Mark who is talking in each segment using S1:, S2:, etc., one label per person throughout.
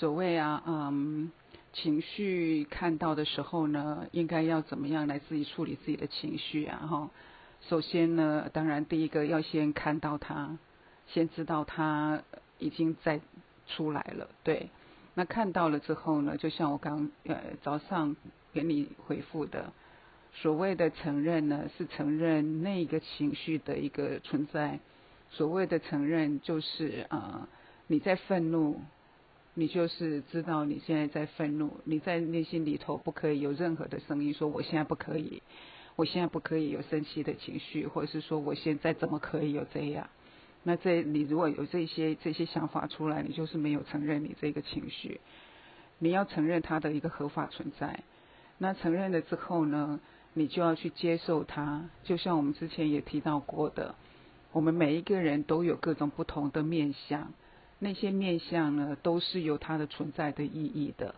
S1: 所谓啊，嗯，情绪看到的时候呢，应该要怎么样来自己处理自己的情绪啊？哈，首先呢，当然第一个要先看到它，先知道它已经在出来了，对。那看到了之后呢，就像我刚呃早上给你回复的，所谓的承认呢，是承认那个情绪的一个存在。所谓的承认，就是啊，你在愤怒。你就是知道你现在在愤怒，你在内心里头不可以有任何的声音说我现在不可以，我现在不可以有生气的情绪，或者是说我现在怎么可以有这样？那这你如果有这些这些想法出来，你就是没有承认你这个情绪。你要承认它的一个合法存在。那承认了之后呢，你就要去接受它。就像我们之前也提到过的，我们每一个人都有各种不同的面相。那些面相呢，都是有它的存在的意义的，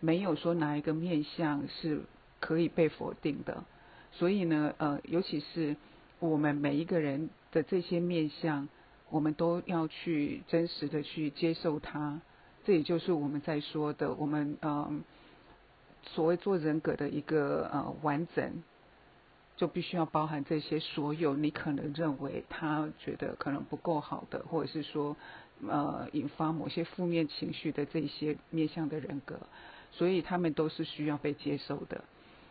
S1: 没有说哪一个面相是可以被否定的。所以呢，呃，尤其是我们每一个人的这些面相，我们都要去真实的去接受它。这也就是我们在说的，我们嗯，所谓做人格的一个呃完整，就必须要包含这些所有你可能认为他觉得可能不够好的，或者是说。呃，引发某些负面情绪的这些面向的人格，所以他们都是需要被接受的。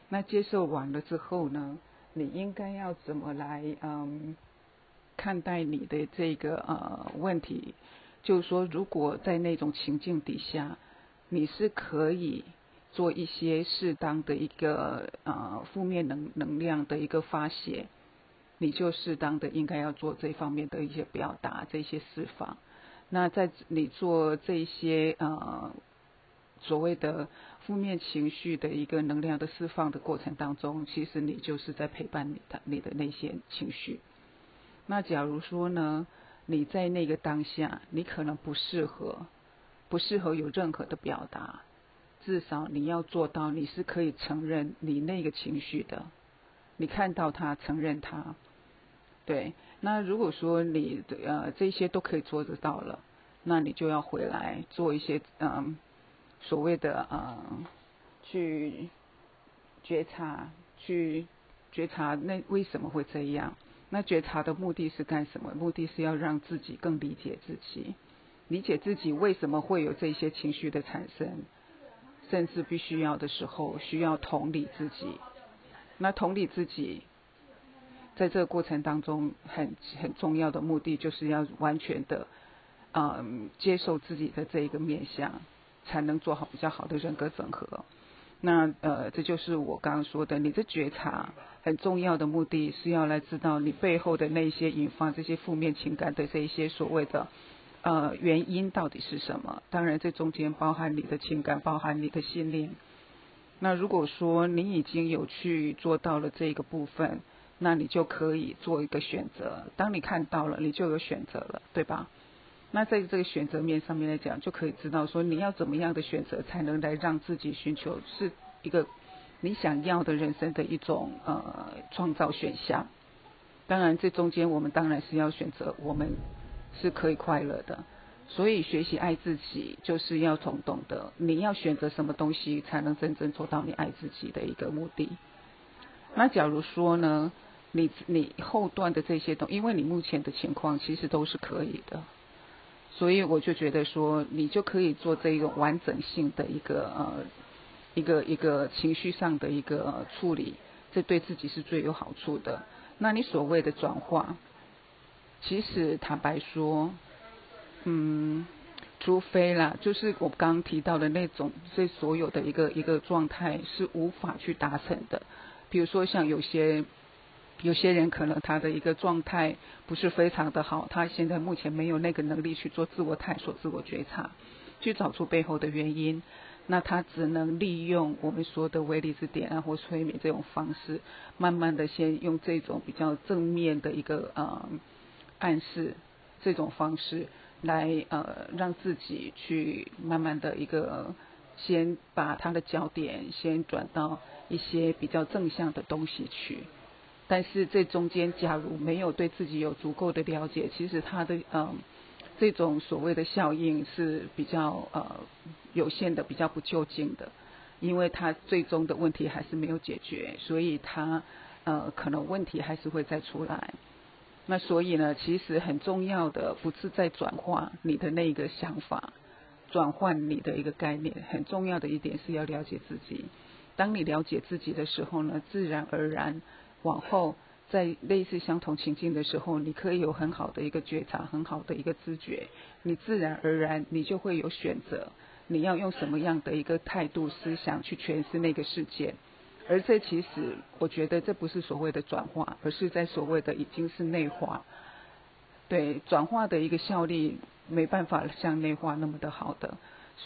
S1: 那接受完了之后呢，你应该要怎么来嗯看待你的这个呃问题？就是说，如果在那种情境底下，你是可以做一些适当的一个呃负面能能量的一个发泄，你就适当的应该要做这方面的一些表达，这些释放。那在你做这些呃所谓的负面情绪的一个能量的释放的过程当中，其实你就是在陪伴你的你的那些情绪。那假如说呢，你在那个当下，你可能不适合，不适合有任何的表达，至少你要做到，你是可以承认你那个情绪的，你看到它，承认它。对，那如果说你呃这些都可以做得到了，那你就要回来做一些嗯所谓的呃去觉察，去觉察那为什么会这样？那觉察的目的是干什么？目的是要让自己更理解自己，理解自己为什么会有这些情绪的产生，甚至必须要的时候需要同理自己。那同理自己。在这个过程当中，很很重要的目的就是要完全的，嗯，接受自己的这一个面相，才能做好比较好的人格整合。那呃，这就是我刚刚说的，你的觉察很重要的目的是要来知道你背后的那些引发这些负面情感的这一些所谓的呃原因到底是什么。当然，这中间包含你的情感，包含你的信念。那如果说你已经有去做到了这个部分，那你就可以做一个选择。当你看到了，你就有选择了，对吧？那在这个选择面上面来讲，就可以知道说你要怎么样的选择，才能来让自己寻求是一个你想要的人生的一种呃创造选项。当然，这中间我们当然是要选择我们是可以快乐的。所以学习爱自己，就是要从懂得你要选择什么东西，才能真正做到你爱自己的一个目的。那假如说呢？你你后段的这些东，因为你目前的情况其实都是可以的，所以我就觉得说，你就可以做这一个完整性的一个呃一个一个情绪上的一个处理，这对自己是最有好处的。那你所谓的转化，其实坦白说，嗯，除非啦，就是我刚刚提到的那种，这所有的一个一个状态是无法去达成的，比如说像有些。有些人可能他的一个状态不是非常的好，他现在目前没有那个能力去做自我探索、自我觉察，去找出背后的原因，那他只能利用我们说的微粒子点啊或催眠这种方式，慢慢的先用这种比较正面的一个呃暗示这种方式来呃让自己去慢慢的一个先把他的焦点先转到一些比较正向的东西去。但是这中间，假如没有对自己有足够的了解，其实他的嗯，这种所谓的效应是比较呃有限的、比较不就近的，因为他最终的问题还是没有解决，所以他呃可能问题还是会再出来。那所以呢，其实很重要的不是在转化你的那个想法，转换你的一个概念，很重要的一点是要了解自己。当你了解自己的时候呢，自然而然往后在类似相同情境的时候，你可以有很好的一个觉察，很好的一个知觉，你自然而然你就会有选择，你要用什么样的一个态度、思想去诠释那个事件。而这其实，我觉得这不是所谓的转化，而是在所谓的已经是内化。对转化的一个效力，没办法像内化那么的好的。